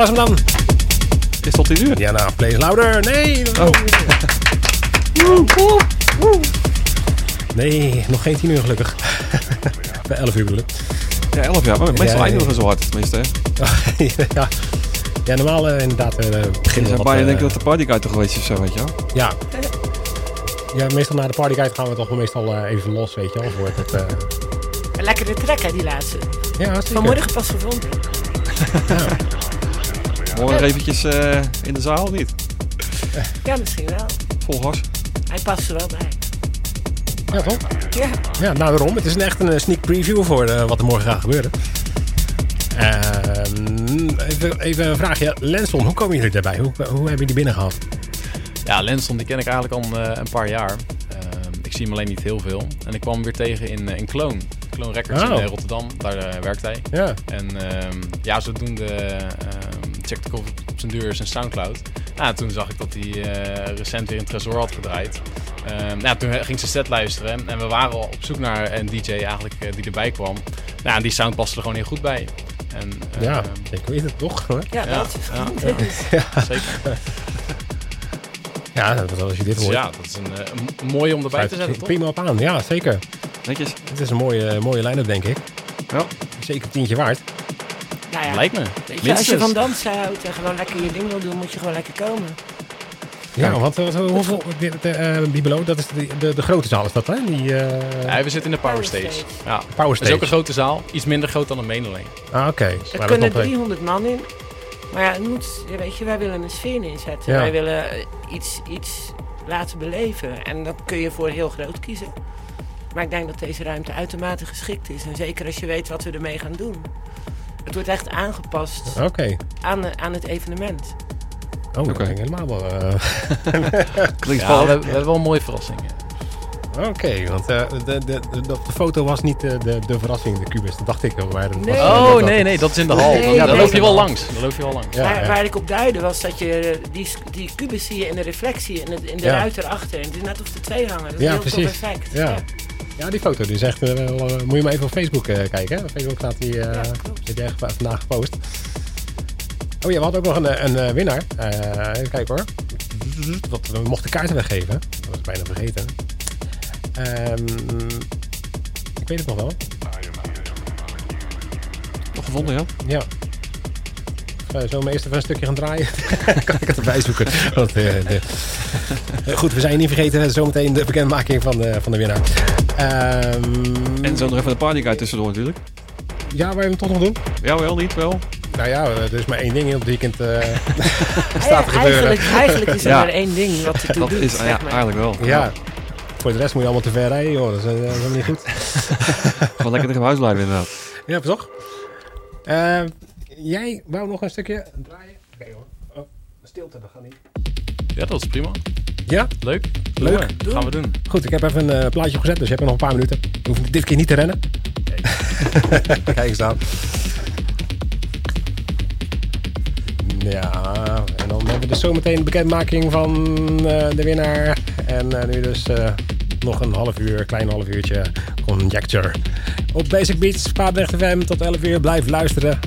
Was hem dan. Is tot 10 uur? Ja, nou, play louder. Nee. Oh. Nee, nog geen 10 uur gelukkig. Bij 11 uur bedoel ik. Ja, 11 jaar. Maar meestal Ja, eindigen we ja. zo hard, tenminste. hè. ja. ja, normaal eh, inderdaad eh Je beginnen we bijna eh, denken dat de partyguide toch geweest is of zo, weet je wel. Ja. Ja, meestal na de partyguide gaan we toch wel meestal eh, even los, weet je wel. Voor het, eh, Een lekkere trek, hè, die laatste. ja. Vanmorgen pas gevonden. Morgen eventjes eh, in de zaal, niet? Ja, misschien wel. Vol gas. Hij past er wel bij. Ja, toch? Ja. Ja, nou daarom. Het is een echt een eh, sneak preview voor eh, wat er morgen gaat gebeuren. Ehm, even, even een vraagje. Lenson, hoe komen jullie daarbij? Hoe, hoe hebben jullie binnengehaald? Ja, Lenson die ken ik eigenlijk al een, een paar jaar. Ehm, ik zie hem alleen niet heel veel. En ik kwam hem weer tegen in, in Kloon. Kloon Records in Oh. Rotterdam. Daar werkt hij. Ja. En ehm, ja, zodoende checkte ik op, op zijn deur zijn Soundcloud. Nou, toen zag ik dat hij eh, recent weer een Tresor had gedraaid. Ehm, nou, toen ging zijn set luisteren. En we waren al op zoek naar een DJ eigenlijk eh, die erbij kwam. Nou, en die sound paste er gewoon heel goed bij. En, Ja, ehm, ik weet het toch? hoor. Ja, Ja, dat is ja, goed. zeker. Ja, dat is als je dit Dus hoort. ja, dat is een, eh, een mooie om erbij te zetten, toch? Prima op aan, ja, zeker. Netjes. Het is een mooie, mooie line-up, denk ik. Ja. Zeker een tientje waard. Ja, Lijkt me. je, als je Minstens. van dansen houdt en gewoon lekker je ding wil doen, moet je gewoon lekker komen. Ja, want wat- hoeveel... De, de, eh, Bibelo, dat is de, de, de grote zaal, is dat, hè? Die, eh, Ja, we zitten in de Power Power Stage. Stage. Ja. Power Dat is Stage. ook een grote zaal. Iets minder groot dan een main alleen. Ah, oké. Er Maar dat is kunnen nog- 300 man in. Maar ja, het moet, weet je, wij willen een sfeer neerzetten. Ja. Wij willen iets, iets laten beleven. En dan kun je voor heel groot kiezen. Maar ik denk dat deze ruimte uitermate geschikt is. En zeker als je weet wat we ermee gaan doen. Het wordt echt aangepast Oké. aan, aan het evenement. Oh, dat Oké. ging helemaal wel... eh, Klinkt Ja, we, hebben- we hebben wel een mooie verrassing. Oké, want eh, de, de, de, foto was niet de, de, de verrassing, de kubus. Dat dacht ik. Maar was- Nee. dat Oh, nee, nee, dat is in de hal. Nee, ja, daar nee. loop je wel langs. Loop je wel langs. Ja, waar, ja. waar ik op duidde was dat je eh, die, die kubus zie je in de reflectie in, het, in de Ja. ruit erachter. En het is net of de twee hangen. Dat is Ja, heel precies. effect. Ja. Ja, die foto die is echt... eh, wel, eh, moet je maar even op Facebook eh, kijken. Hè? Op Facebook staat die... eh Ja, klopt. zit die echt vandaag gepost. Oh ja, we hadden ook nog een, een eh, winnaar. Eh, even kijken hoor. Wat, we mochten kaarten weggeven. Dat was ik bijna vergeten. Ehm, ik weet het nog wel. Nog gevonden, ja? Ja. Uh, zullen we eerst even een stukje gaan draaien? kan ik het erbij zoeken? Want, de- goed, we zijn niet vergeten. Zometeen de bekendmaking van de, van de winnaar. Ehm, En zo nog even de partyguide tussendoor natuurlijk. Ja, wil je hem toch nog doen? Ja, wel, niet, wel. Nou ja, er is maar één ding in op het weekend. eh, Ja, staat te gebeuren. eigenlijk, eigenlijk is er Ja. maar één ding wat er toe Dat doet. is zeg ja, eigenlijk wel. ja. Voor de rest moet je allemaal te ver rijden, joh. Dat is, eh, dat is helemaal niet goed. Gewoon lekker tegen huis blijven inderdaad. Ja, toch? Eh, jij wou nog een stukje draaien? Oké hoor. Oh, stilte, dat gaat niet. Ja, dat is prima. Ja? Leuk. Leuk. Gaan we doen. Goed, ik heb even een eh, plaatje gezet, dus je hebt nog een paar minuten. Je hoeft dit keer niet te rennen. Kijk eens dan. Ja, en dan hebben we dus zometeen de bekendmaking van eh, de winnaar. En eh, nu dus nog een half uur, klein half uurtje conjecture. Op Basic Beats, Paardrecht FM, tot 11 uur. Blijf luisteren.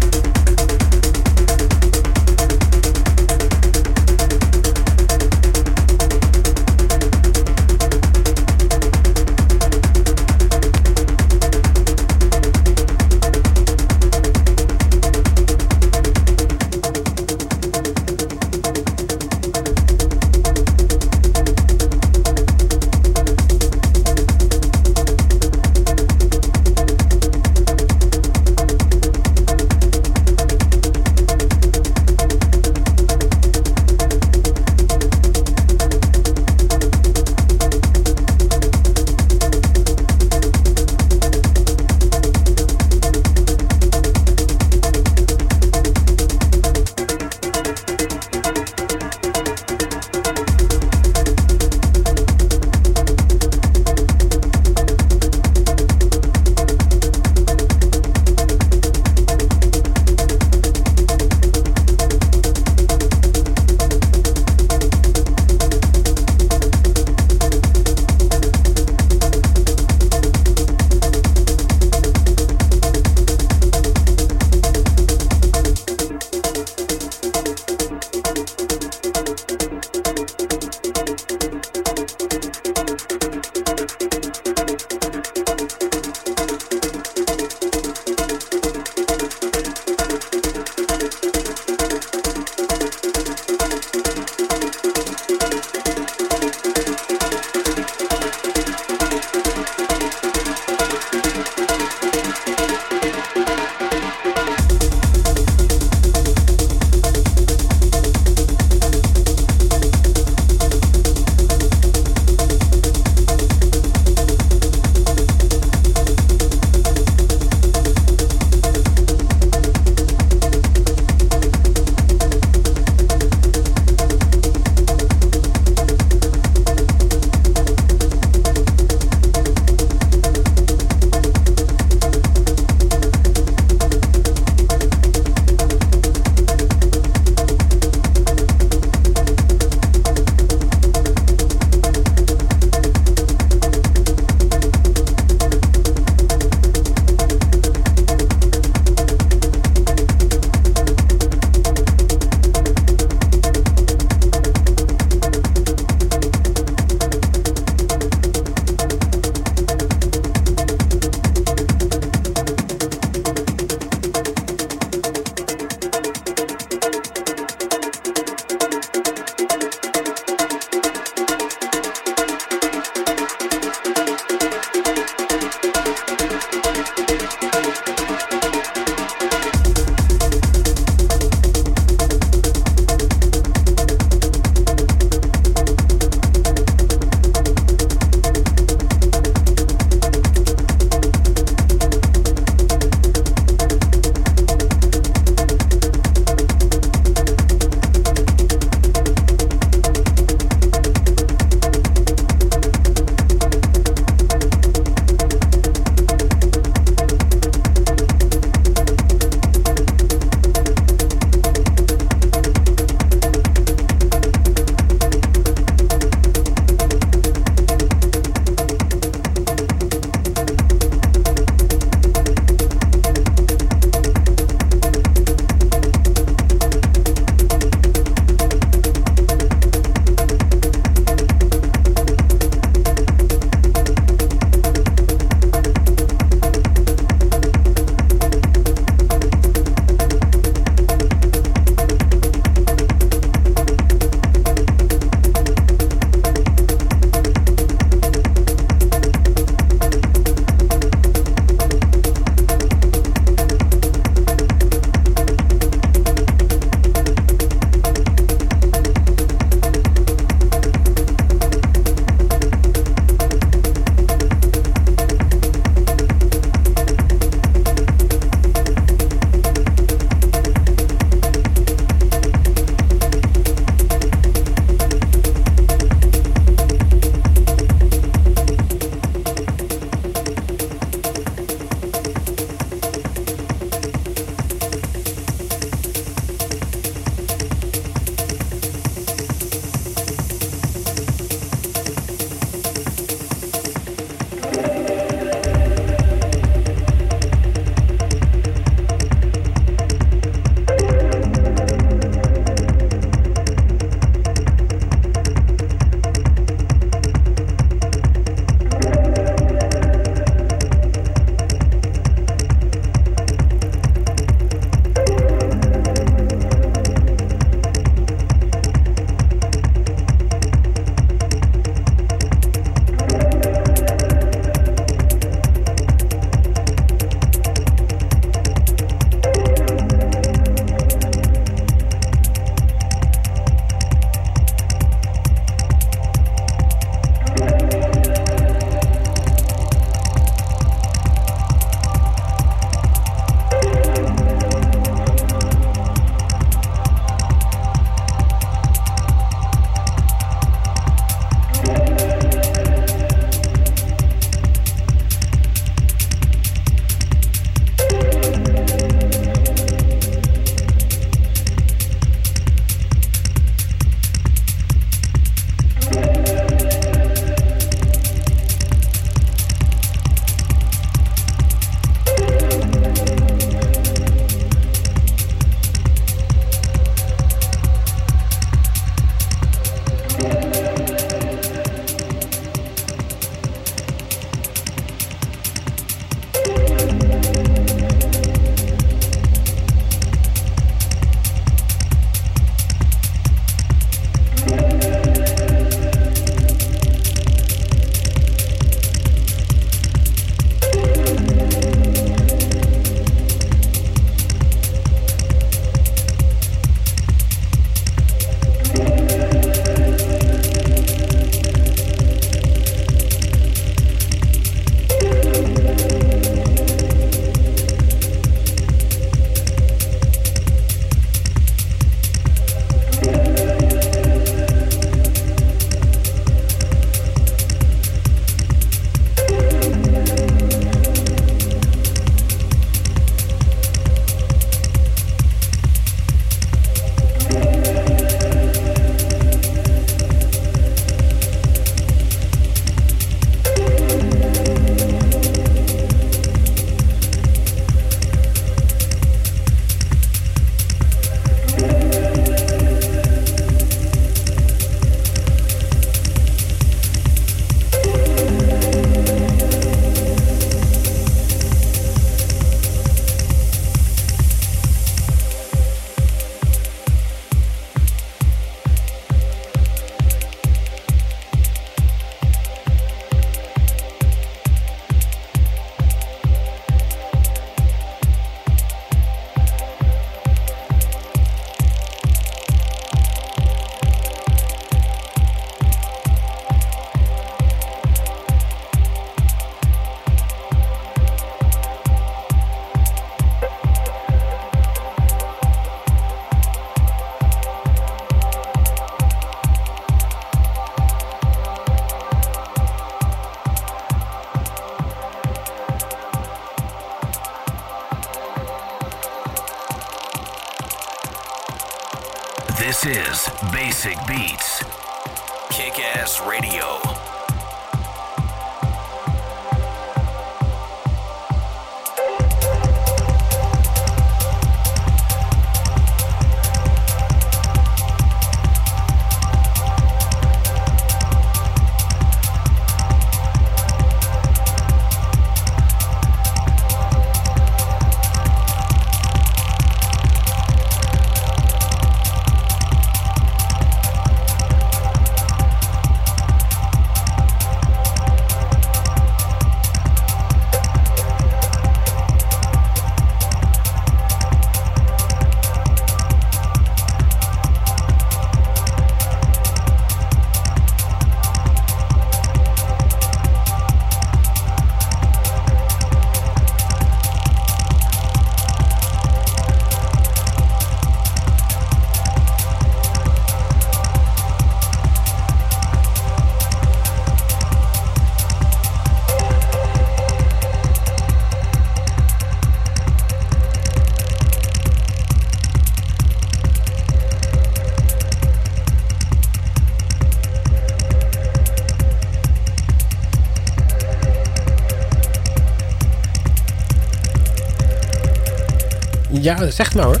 Ja, zeg het nou hoor.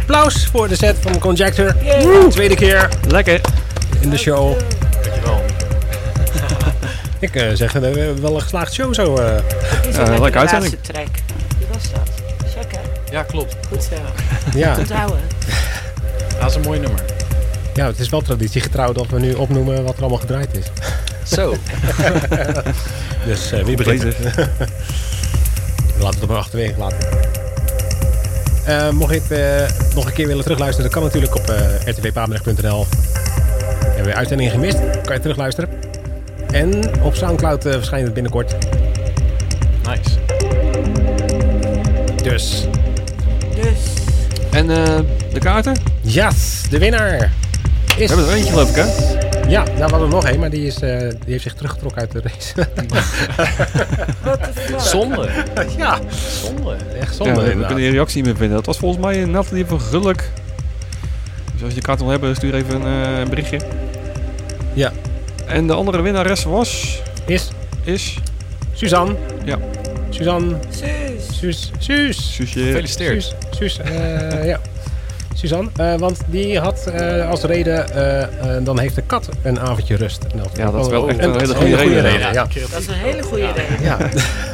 Applaus voor de set van Conjector. Tweede keer Lekker. in de show. Dankjewel. Ik eh, zeg, eh, wel een geslaagd show zo. eh. Is Ja, leuke de uitzending. laatste track? Wie was dat? Checken. Ja, klopt. Goed zo. ja. Onthouden. Dat is een mooi nummer. ja, het is wel traditiegetrouw dat we nu opnoemen wat er allemaal gedraaid is. Zo. Dus eh, wie begint? Laten we het maar achterwege laten. Eh, mocht je het eh, nog een keer willen terugluisteren, dat kan natuurlijk op eh rtvpapendrecht.nl. Hebben we uitzendingen gemist, kan je terugluisteren. En op Soundcloud eh, verschijnt het binnenkort. Nice. Dus, Dus, En eh, de kaarten? yes, de winnaar We is... hebben er eentje geloof ik hè? Ja, daar was er nog één, maar die, is, eh, die heeft zich teruggetrokken uit de race. fuck? Zonde. ja, Zonde. echt Ja, zonde we kunnen die reactie niet meer vinden. Dat was volgens mij een Nathalie van Gulk. Dus als je de kaart wil hebben, stuur even een eh, berichtje. Ja. En de andere winnares was... Is Is... Suzanne. Ja. Suzanne. Suus. Suus. Suusje. Gefeliciteerd. Suus, Suus eh, ja. Suzanne, eh, want die had eh, als reden, eh, dan heeft de kat een avondje rust. En Ja, dat is wel oh, echt en een hele goede reden. reden. Ja. Dat is een hele goede reden. Ja.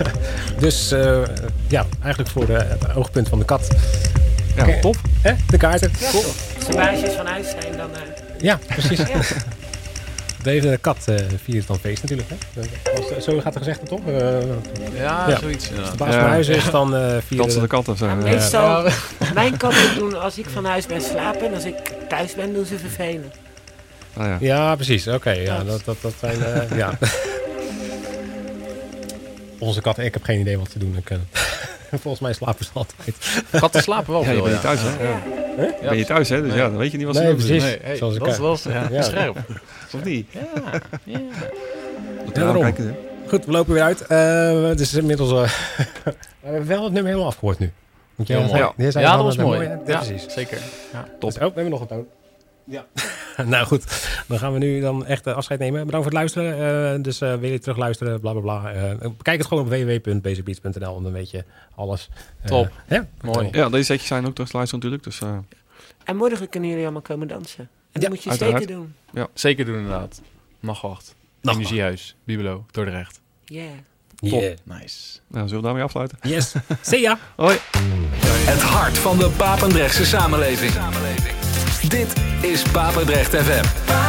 dus eh, ja, eigenlijk voor het oogpunt van de kat. Ja, top. Hè? De kaarten. Ja, toch? Als de baasjes van huis zijn, dan... eh, Ja, precies. Ja. Deze kat eh viert dan feest natuurlijk. Hè? Als- Zo gaat de gezegde toch? Eh, Ja, Ja. zoiets de inderdaad. baas Ja. van huis is dan eh vieren Dansen de katten of zo. Ja, Ja. meestal, mijn katten doen als ik van huis ben slapen en als ik thuis ben, doen ze vervelen. Ah, ja. Ja, precies. Oké, ja, Dat. dat, dat, zijn... eh, ja. Onze katten, ik heb geen idee wat ze doen. Ik, eh, volgens mij slapen ze altijd. Katten slapen wel Ja, je veel, bent ja. niet thuis hè? Ja. Ja, Ben je thuis hè? Dus Nee. ja, dan weet je niet wat ze Nee, doen. precies. Nee, hey, Zoals ik dat is ja, Ja. scherp. Of niet? Ja, ja. Moet Ja, je daarom. kijken, hè? Goed, we lopen weer uit. Eh, het is inmiddels... eh, we hebben wel het nummer helemaal afgehoord nu. Want jij mooi. Ja, dat was mooi. Ja, Ja, precies. zeker. Dus, oh, we hebben nog een toon. Ja. nou goed, dan gaan we nu dan echt eh, afscheid nemen. Bedankt voor het luisteren. Eh, dus eh, wil je terugluisteren, bla bla bla. Eh, bekijk het gewoon op www.basicbeats.nl en dan weet je alles. Eh, Top. hè? Mooi. Ja, deze setjes zijn ook terug te luisteren natuurlijk. Dus eh, En morgen kunnen jullie allemaal komen dansen. En dat Ja, moet je uiteraard. zeker doen. Zeker doen inderdaad. Nachtwacht. Nachtwacht. Energiehuis. Bibelo. Dordrecht. Yeah. Top. Yeah. Nice. nou, zullen we daarmee afsluiten? Yes. See ya. Hoi. Het hart van de Papendrechtse samenleving. Dit is Papendrecht FM.